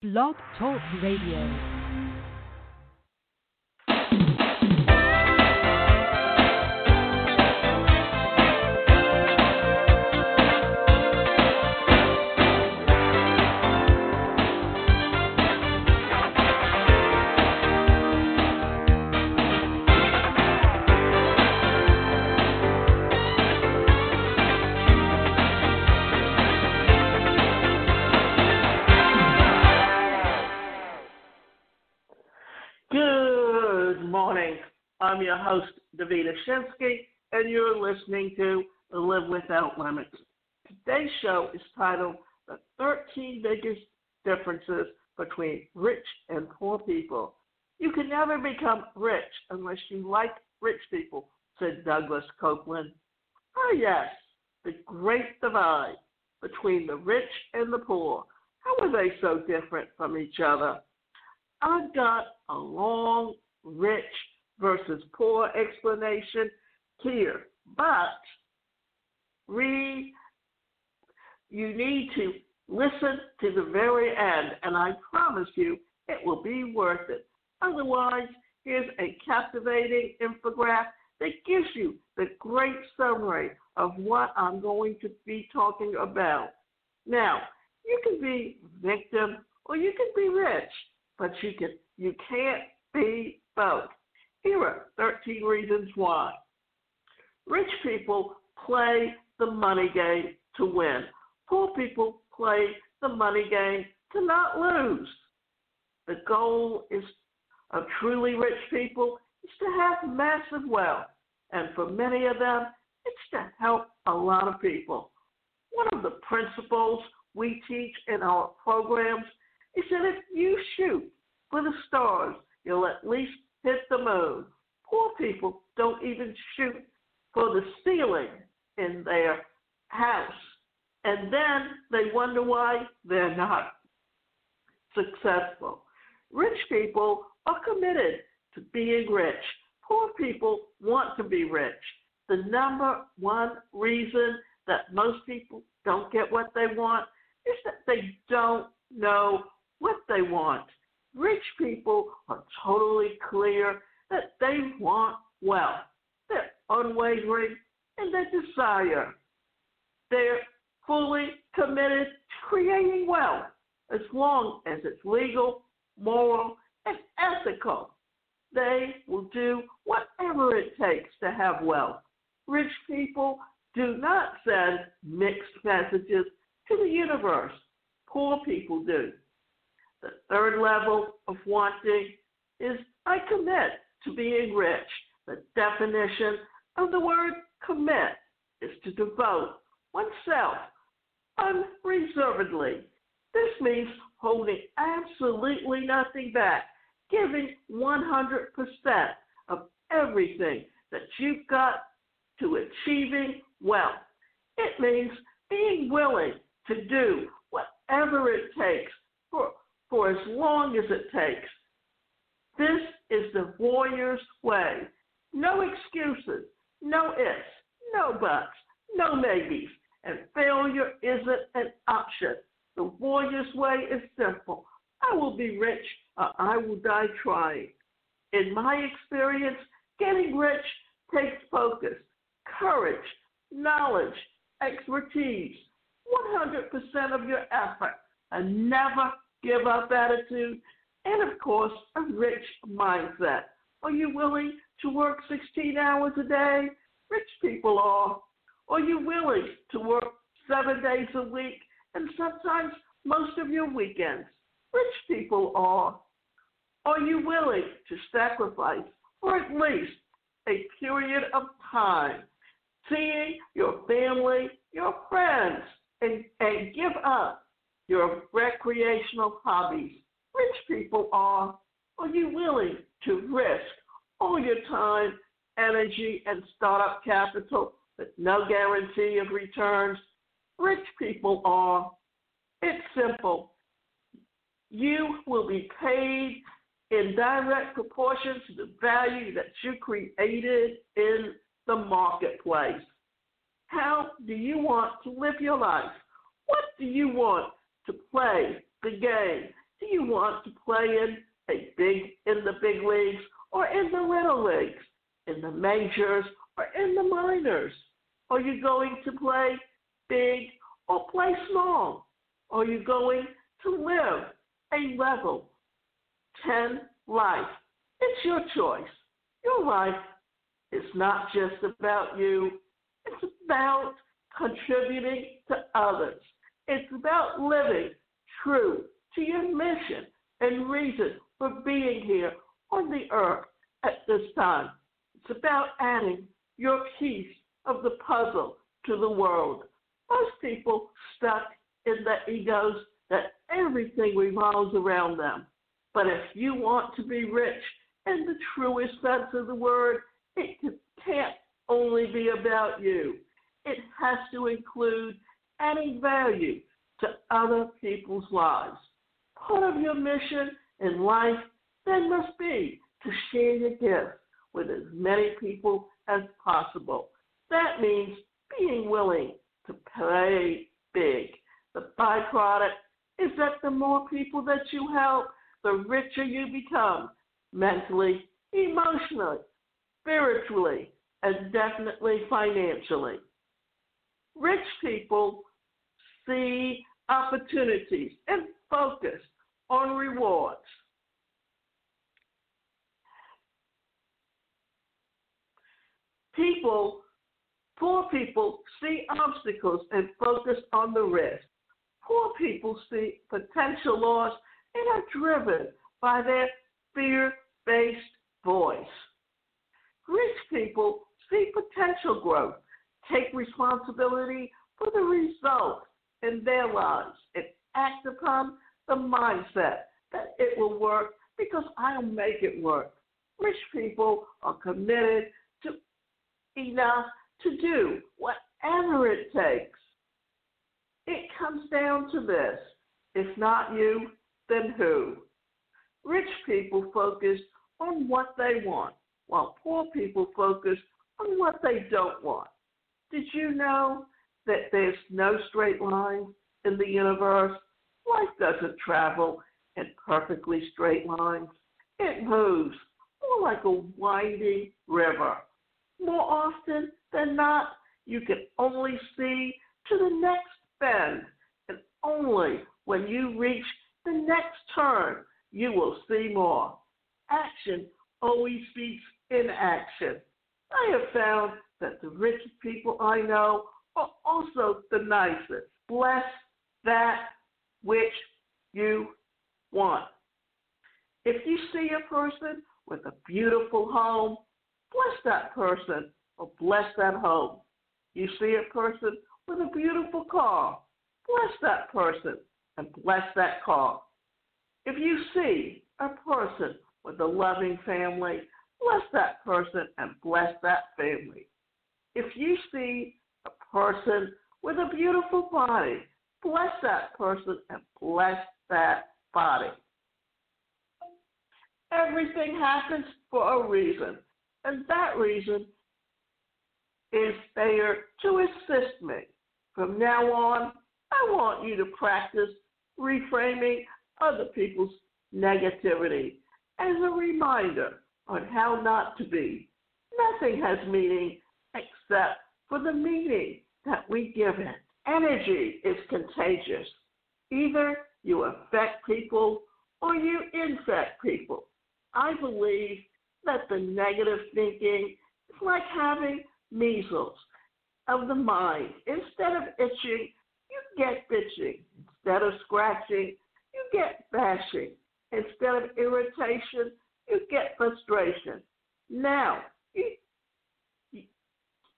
Blog Talk Radio. I'm your host, Davida Shinsky, and you're listening to Live Without Limits. Today's show is titled The 13 Biggest Differences Between Rich and Poor People. You can never become rich unless you like rich people, said Douglas Coupland. Oh, ah, yes, the great divide between the rich and the poor. How are they so different from each other? I've got a long, rich, versus poor explanation here. But read, you need to listen to the very end, and I promise you it will be worth it. Otherwise, here's a captivating infographic that gives you the great summary of what I'm going to be talking about. Now, you can be victim or you can be rich, but you can you can't be both. Here are 13 reasons why. Rich people play the money game to win. Poor people play the money game to not lose. The goal is of truly rich people is to have massive wealth, and for many of them, it's to help a lot of people. One of the principles we teach in our programs is that if you shoot for the stars, you'll at least hit the moon. Poor people don't even shoot for the ceiling in their house. And then they wonder why they're not successful. Rich people are committed to being rich. Poor people want to be rich. The number one reason that most people don't get what they want is that they don't know what they want. Rich people are totally clear that they want wealth. They're unwavering in their desire. They're fully committed to creating wealth as long as it's legal, moral, and ethical. They will do whatever it takes to have wealth. Rich people do not send mixed messages to the universe. Poor people do. The third level of wanting is I commit to being rich. The definition of the word commit is to devote oneself unreservedly. This means holding absolutely nothing back, giving 100% of everything that you've got to achieving wealth. It means being willing to do whatever it takes for, for as long as it takes this is the warrior's way. No excuses, no ifs, no buts, no maybes, and failure isn't an option. The warrior's way is simple. I will be rich or I will die trying. In my experience, getting rich takes focus, courage, knowledge, expertise, 100% of your effort, and never give up attitude, and of course, a rich mindset. Are you willing to work 16 hours a day? Rich people are. Are you willing to work seven days a week and sometimes most of your weekends? Rich people are. Are you willing to sacrifice for at least a period of time, seeing your family, your friends, and, and give up your recreational hobbies rich people are, are you willing to risk all your time, energy, and startup capital with no guarantee of returns? Rich people are. It's simple. You will be paid in direct proportion to the value that you created in the marketplace. How do you want to live your life? What do you want to play the game? Do you want to play in a big in the big leagues or in the little leagues, in the majors or in the minors? Are you going to play big or play small? Are you going to live a level 10 life? It's your choice. Your life is not just about you, it's about contributing to others. It's about living true to your mission and reason for being here on the earth at this time. It's about adding your piece of the puzzle to the world. Most people stuck in the egos that everything revolves around them. But if you want to be rich in the truest sense of the word, it can't only be about you. It has to include adding value to other people's lives. Part of your mission in life then must be to share your gifts with as many people as possible. That means being willing to play big. The byproduct is that the more people that you help, the richer you become mentally, emotionally, spiritually, and definitely financially. Rich people see opportunities and focus on rewards. People, poor people see obstacles and focus on the risk. Poor people see potential loss and are driven by their fear based voice. Rich people see potential growth, take responsibility for the results in their lives, and act upon the mindset that it will work because I'll make it work. Rich people are committed to enough to do whatever it takes. It comes down to this if not you, then who? Rich people focus on what they want, while poor people focus on what they don't want. Did you know that there's no straight line in the universe? Life doesn't travel in perfectly straight lines. It moves more like a winding river. More often than not, you can only see to the next bend, and only when you reach the next turn, you will see more. Action always beats inaction. I have found that the richest people I know are also the nicest. Bless that which you want. If you see a person with a beautiful home, bless that person or bless that home. You see a person with a beautiful car, bless that person and bless that car. If you see a person with a loving family, bless that person and bless that family. If you see person with a beautiful body, bless that person and bless that body. Everything happens for a reason, and that reason is there to assist me. From now on, I want you to practice reframing other people's negativity as a reminder on how not to be. Nothing has meaning except for the meaning that we give it. Energy is contagious. Either you affect people or you infect people. I believe that the negative thinking is like having measles of the mind. Instead of itching, you get bitching. Instead of scratching, you get bashing. Instead of irritation, you get frustration. Now,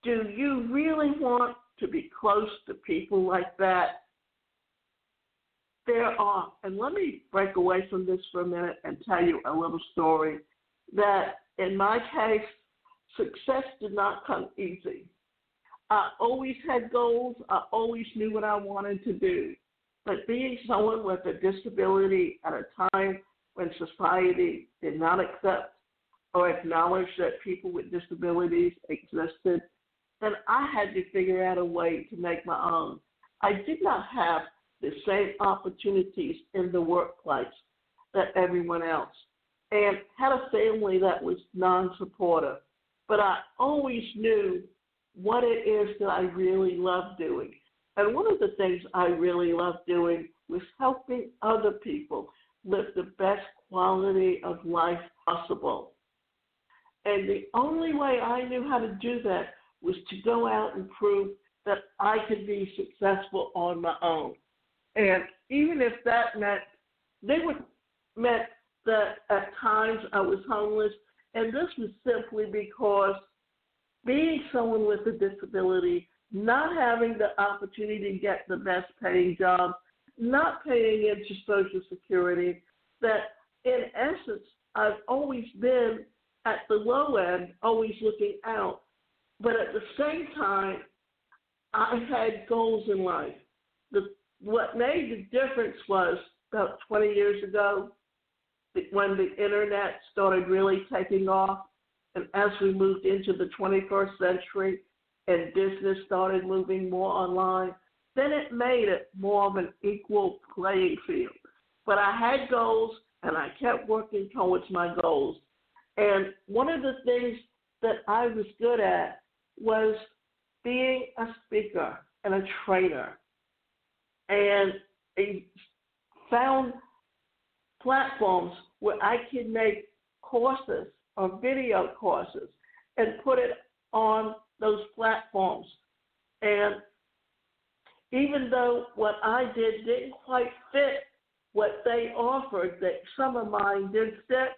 do you really want to be close to people like that? There are, and let me break away from this for a minute and tell you a little story that in my case, success did not come easy. I always had goals, I always knew what I wanted to do. But being someone with a disability at a time when society did not accept or acknowledge that people with disabilities existed, then I had to figure out a way to make my own. I did not have the same opportunities in the workplace that everyone else and had a family that was non supportive. But I always knew what it is that I really love doing. And one of the things I really love doing was helping other people live the best quality of life possible. And the only way I knew how to do that was to go out and prove that I could be successful on my own. And even if that meant they would meant that at times I was homeless, and this was simply because being someone with a disability, not having the opportunity to get the best paying job, not paying into Social Security, that in essence, I've always been at the low end, always looking out. But at the same time, I had goals in life. The, what made the difference was about 20 years ago, when the internet started really taking off, and as we moved into the 21st century and business started moving more online, then it made it more of an equal playing field. But I had goals and I kept working towards my goals. And one of the things that I was good at was being a speaker and a trainer. And I found platforms where I could make courses or video courses and put it on those platforms. And even though what I did didn't quite fit what they offered, that some of mine did fit.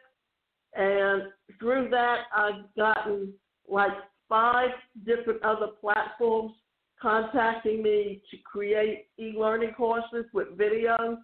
And through that, I've gotten like five different other platforms contacting me to create e learning courses with videos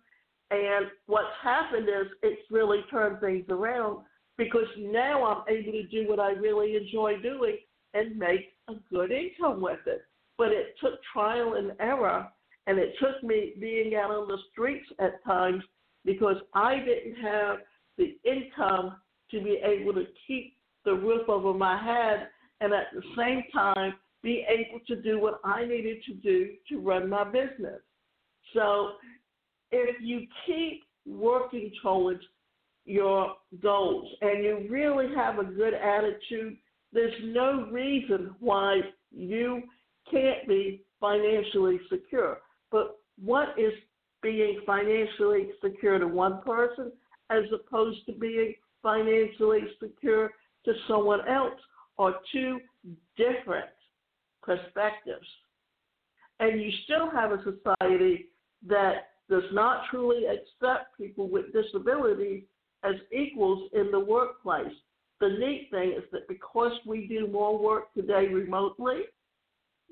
and what's happened is it's really turned things around because now I'm able to do what I really enjoy doing and make a good income with it. But it took trial and error, and it took me being out on the streets at times because I didn't have the income to be able to keep the roof over my head and at the same time be able to do what I needed to do to run my business. So if you keep working towards your goals and you really have a good attitude, there's no reason why you can't be financially secure. But what is being financially secure to one person as opposed to being financially secure to someone else are two different perspectives. And you still have a society that does not truly accept people with disabilities as equals in the workplace. The neat thing is that because we do more work today remotely,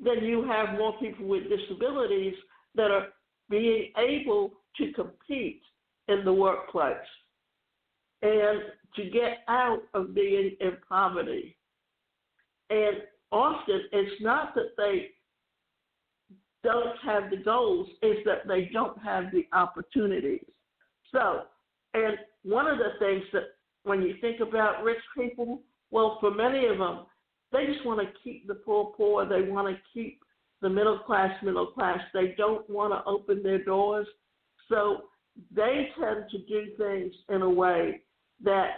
then you have more people with disabilities that are being able to compete in the workplace and to get out of being in poverty. And often it's not that they don't have the goals it's that they don't have the opportunities. So, and one of the things that when you think about rich people, well, for many of them, they just want to keep the poor poor. They want to keep the middle class middle class. They don't want to open their doors. So they tend to do things in a way that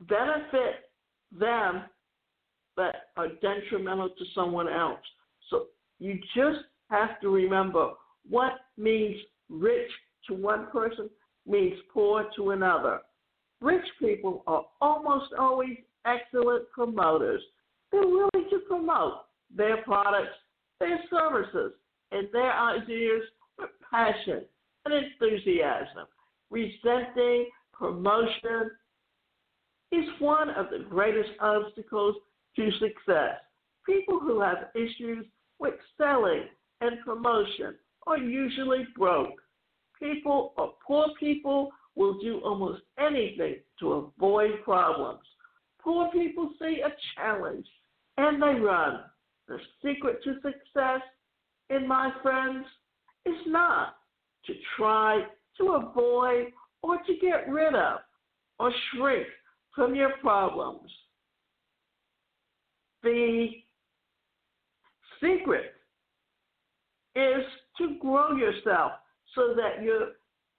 benefit them but are detrimental to someone else. So you just have to remember what means rich to one person means poor to another. Rich people are almost always excellent promoters. They're willing to promote their products, their services, and their ideas with passion and enthusiasm. Resenting promotion is one of the greatest obstacles to success. People who have issues with selling and promotion are usually broke. People or poor people will do almost anything to avoid problems. Poor people see a challenge and they run. The secret to success, in my friends, is not to try to avoid or to get rid of or shrink from your problems. The secret is to grow yourself so that you're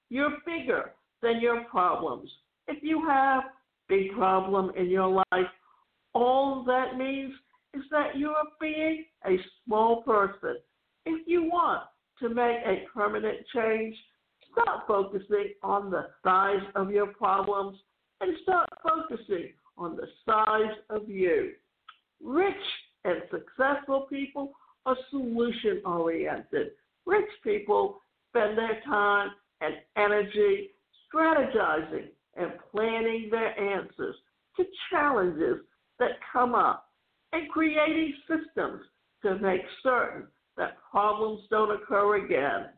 you're bigger than your problems. If you have big problem in your life, all that means is that you are being a small person. If you want to make a permanent change, stop focusing on the size of your problems and start focusing on the size of you. Rich and successful people are solution oriented. Rich people spend their time and energy strategizing and planning their answers to challenges that come up and creating systems to make certain that problems don't occur again.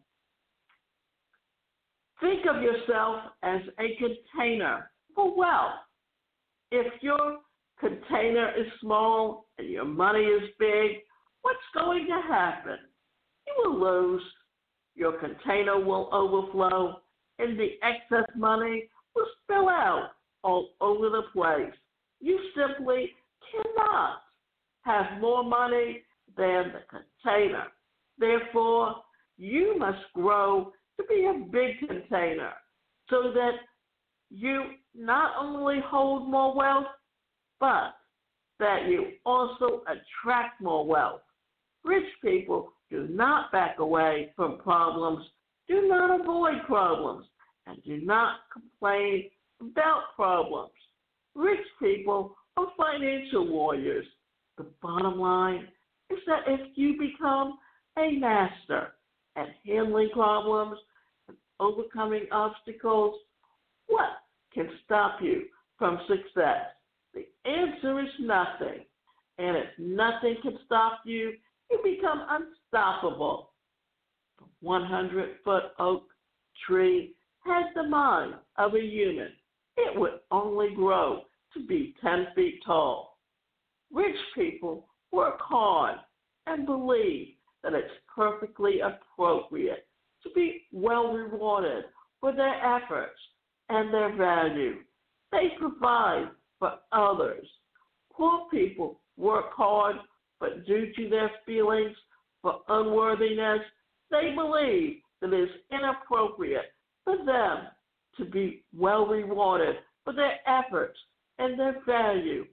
Think of yourself as a container for wealth. If your container is small and your money is big, what's going to happen? You will lose. Your container will overflow, and the excess money will spill out all over the place. You simply cannot have more money than the container. Therefore, you must grow to be a big container so that you not only hold more wealth, but that you also attract more wealth. Rich people do not back away from problems, do not avoid problems, and do not complain about problems. Rich people are financial warriors. The bottom line is that if you become a master at handling problems and overcoming obstacles, what can stop you from success? Answer is nothing. And if nothing can stop you, you become unstoppable. The 100 foot oak tree has the mind of a human. It would only grow to be 10 feet tall. Rich people work hard and believe that it's perfectly appropriate to be well rewarded for their efforts and their value. They provide for others. Poor people work hard, but due to their feelings for unworthiness, they believe that it is inappropriate for them to be well rewarded for their efforts and their value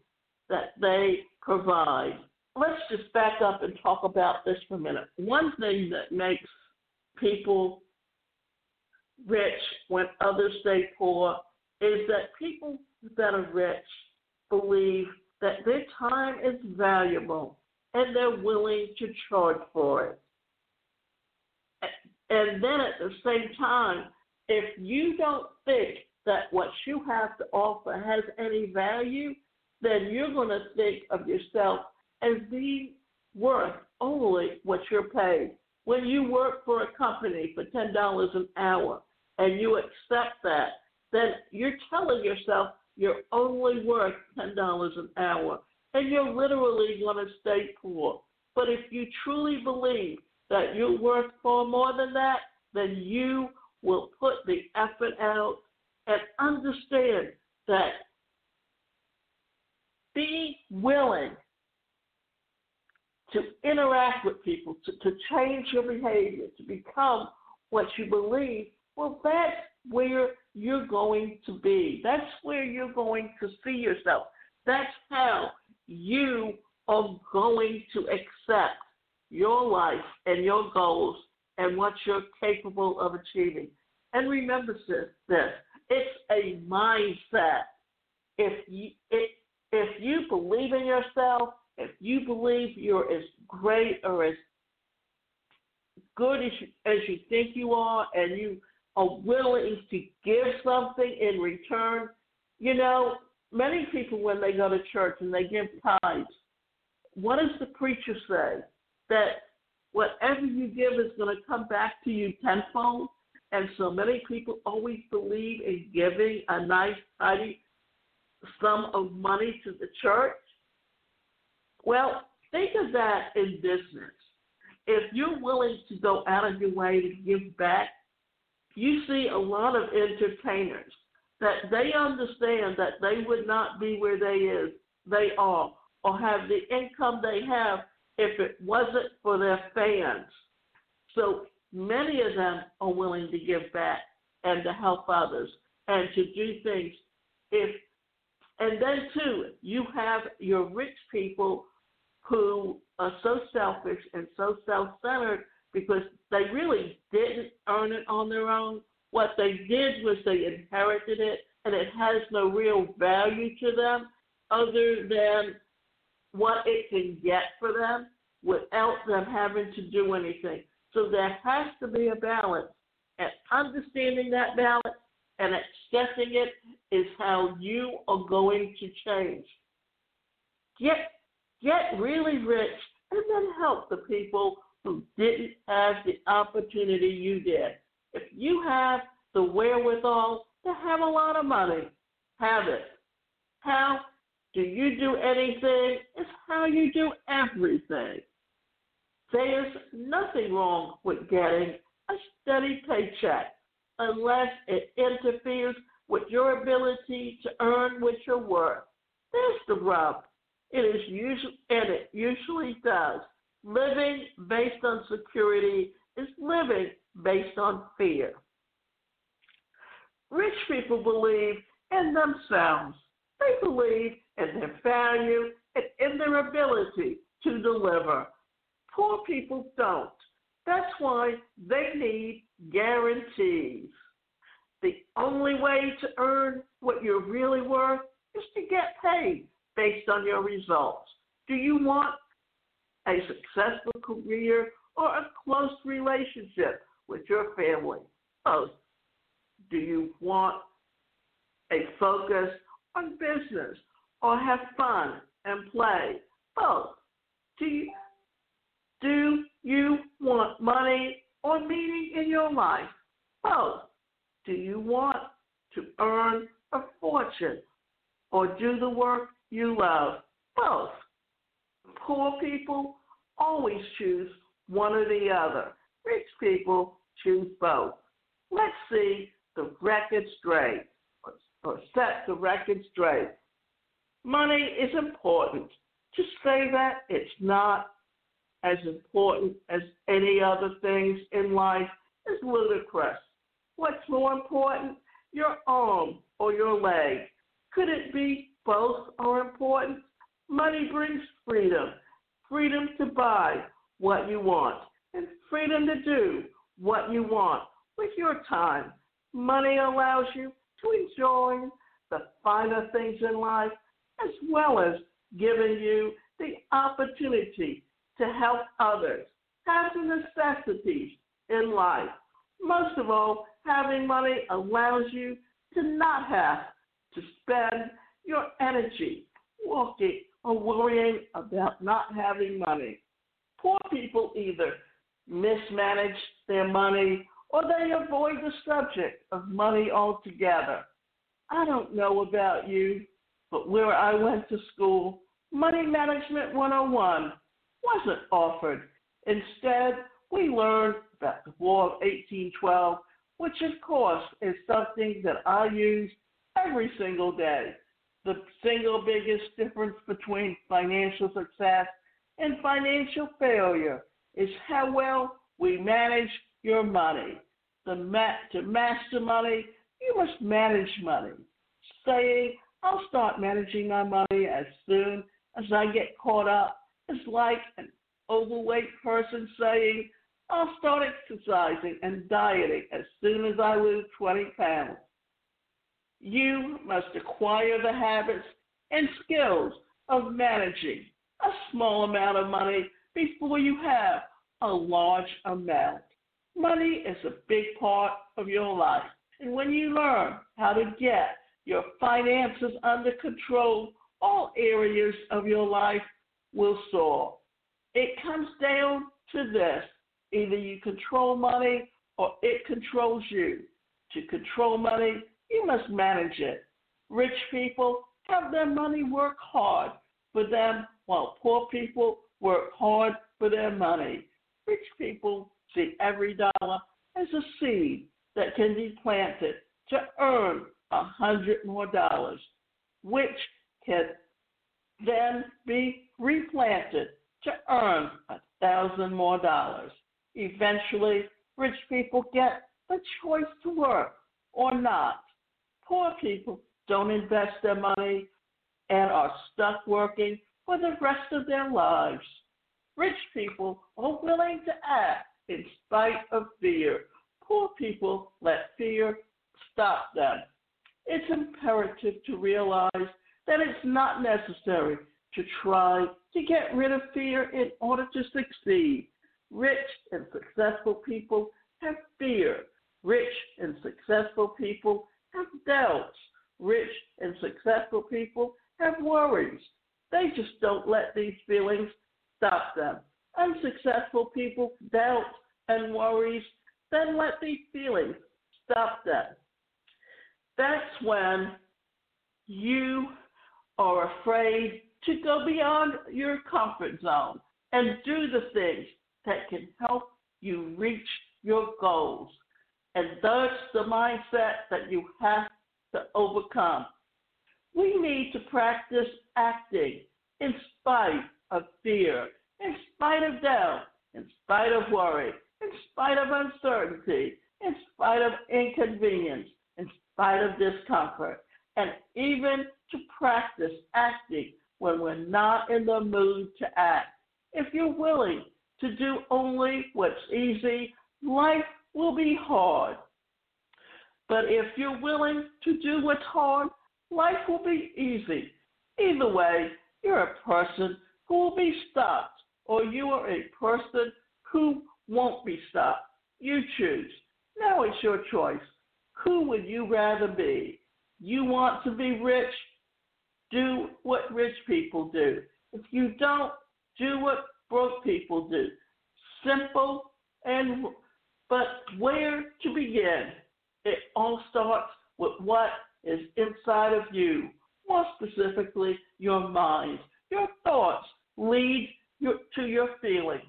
that they provide. Let's just back up and talk about this for a minute. One thing that makes people rich when others stay poor is that people that are rich believe that their time is valuable and they're willing to charge for it. And then at the same time, if you don't think that what you have to offer has any value, then you're going to think of yourself as being worth only what you're paid. When you work for a company for $10 an hour and you accept that, then you're telling yourself you're only worth $10 an hour and you're literally going to stay poor. But if you truly believe that you're worth far more than that, then you will put the effort out and understand that be willing to interact with people, to, to change your behavior, to become what you believe, well, that's where you're going to be. That's where you're going to see yourself. That's how you are going to accept your life and your goals and what you're capable of achieving. And remember this it's a mindset. If you, it, if you believe in yourself, if you believe you're as great or as good as you, as you think you are, and you are willing to give something in return, you know, many people when they go to church and they give tithes, what does the preacher say? That whatever you give is going to come back to you tenfold. And so many people always believe in giving a nice, tidy sum of money to the church. Well, think of that in business. If you're willing to go out of your way to give back, you see a lot of entertainers that they understand that they would not be where they is they are or have the income they have if it wasn't for their fans. So many of them are willing to give back and to help others. and to do things. If and then too, you have your rich people who are so selfish and so self-centered because they really didn't earn it on their own. What they did was they inherited it, and it has no real value to them other than what it can get for them without them having to do anything. So there has to be a balance. And understanding that balance and accepting it is how you are going to change. Get get really rich and then help the people who didn't have the opportunity you did. If you have the wherewithal to have a lot of money, have it. How do you do anything? It's how you do everything. There's nothing wrong with getting a steady paycheck unless it interferes with your ability to earn what you're worth. There's the rub. It is usually, and it usually does. Living based on security is living based on fear. Rich people believe in themselves. They believe in their value and in their ability to deliver. Poor people don't. That's why they need guarantees. The only way to earn what you're really worth is to get paid based on your results. Do you want a successful career or a close relationship with your family? Both. Do you want a focus on business or have fun and play? Both. Do you, do you want money or meaning in your life? Both. Do you want to earn a fortune or do the work you love? Both. Poor people always choose one or the other. Rich people choose both. Let's see the record straight or, set the record straight. Money is important. To say that it's not as important as any other things in life is ludicrous. What's more important, your arm or your leg? Could it be both are important? Money brings freedom freedom to buy what you want, and freedom to do what you want with your time. Money allows you to enjoy the finer things in life as well as giving you the opportunity to help others, have the necessities in life. Most of all, having money allows you to not have to spend your energy walking or worrying about not having money. Poor people either mismanage their money or they avoid the subject of money altogether. I don't know about you, but where I went to school, Money Management 101 wasn't offered. Instead, we learned about the War of 1812, which of course is something that I use every single day. The single biggest difference between financial success and financial failure is how well we manage your money. The ma- to master money, you must manage money. Saying, I'll start managing my money as soon as I get caught up is like an overweight person saying, I'll start exercising and dieting as soon as I lose 20 pounds. You must acquire the habits and skills of managing a small amount of money before you have a large amount. Money is a big part of your life. And when you learn how to get your finances under control, all areas of your life will soar. It comes down to this either you control money or it controls you. To control money, you must manage it. Rich people have their money work hard for them, while poor people work hard for their money. Rich people see every dollar as a seed that can be planted to earn a hundred more dollars, which can then be replanted to earn a thousand more dollars. Eventually, rich people get the choice to work or not. Poor people don't invest their money and are stuck working for the rest of their lives. Rich people are willing to act in spite of fear. Poor people let fear stop them. It's imperative to realize that it's not necessary to try to get rid of fear in order to succeed. Rich and successful people have fear. Rich and successful people have doubts. Rich and successful people have worries. They just don't let these feelings stop them. Unsuccessful people doubt and worries, then let these feelings stop them. That's when you are afraid to go beyond your comfort zone and do the things that can help you reach your goals. And that's the mindset that you have to overcome. We need to practice acting in spite of fear, in spite of doubt, in spite of worry, in spite of uncertainty, in spite of inconvenience, in spite of discomfort, and even to practice acting when we're not in the mood to act. If you're willing to do only what's easy, life will be hard. But if you're willing to do what's hard, life will be easy. Either way, you're a person who will be stopped, or you are a person who won't be stopped. You choose. Now it's your choice. Who would you rather be? You want to be rich? Do what rich people do. If you don't, do what broke people do. Simple and but where to begin? It all starts with what is inside of you. More specifically, your mind. Your thoughts lead your, to your feelings.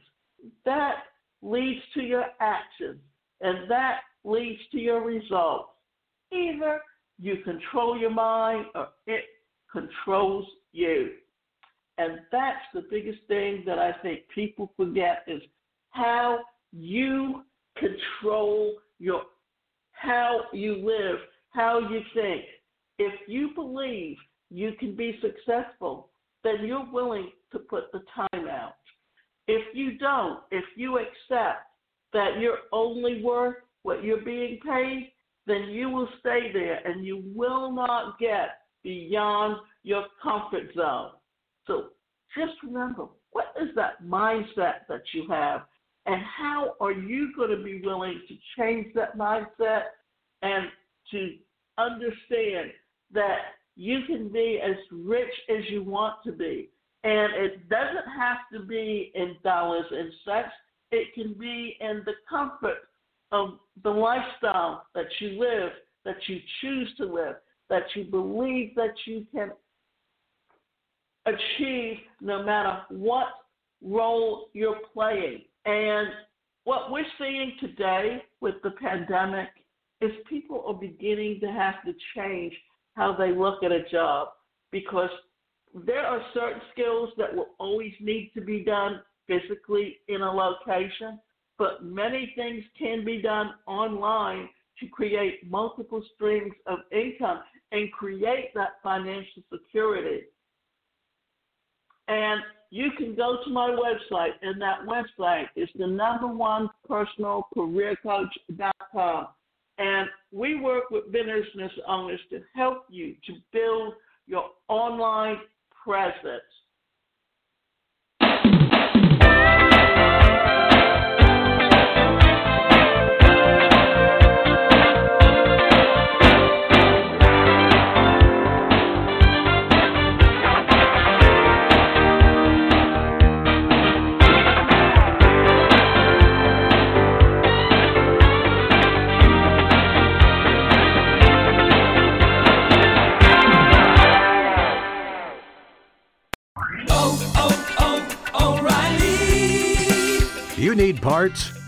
That leads to your actions, and that leads to your results. Either you control your mind or it controls you. And that's the biggest thing that I think people forget is how you control your how you live, how you think. If you believe you can be successful, then you're willing to put the time out. If you don't, if you accept that you're only worth what you're being paid, then you will stay there and you will not get beyond your comfort zone. So just remember what is that mindset that you have, and how are you going to be willing to change that mindset and to understand that you can be as rich as you want to be. And it doesn't have to be in dollars and cents. It can be in the comfort of the lifestyle that you live, that you choose to live, that you believe that you can achieve no matter what role you're playing. And what we're seeing today with the pandemic is people are beginning to have to change how they look at a job because there are certain skills that will always need to be done physically in a location, but many things can be done online to create multiple streams of income and create that financial security. And you can go to my website, and that website is the number one personal career coach.com. And we work with business owners to help you to build your online presence.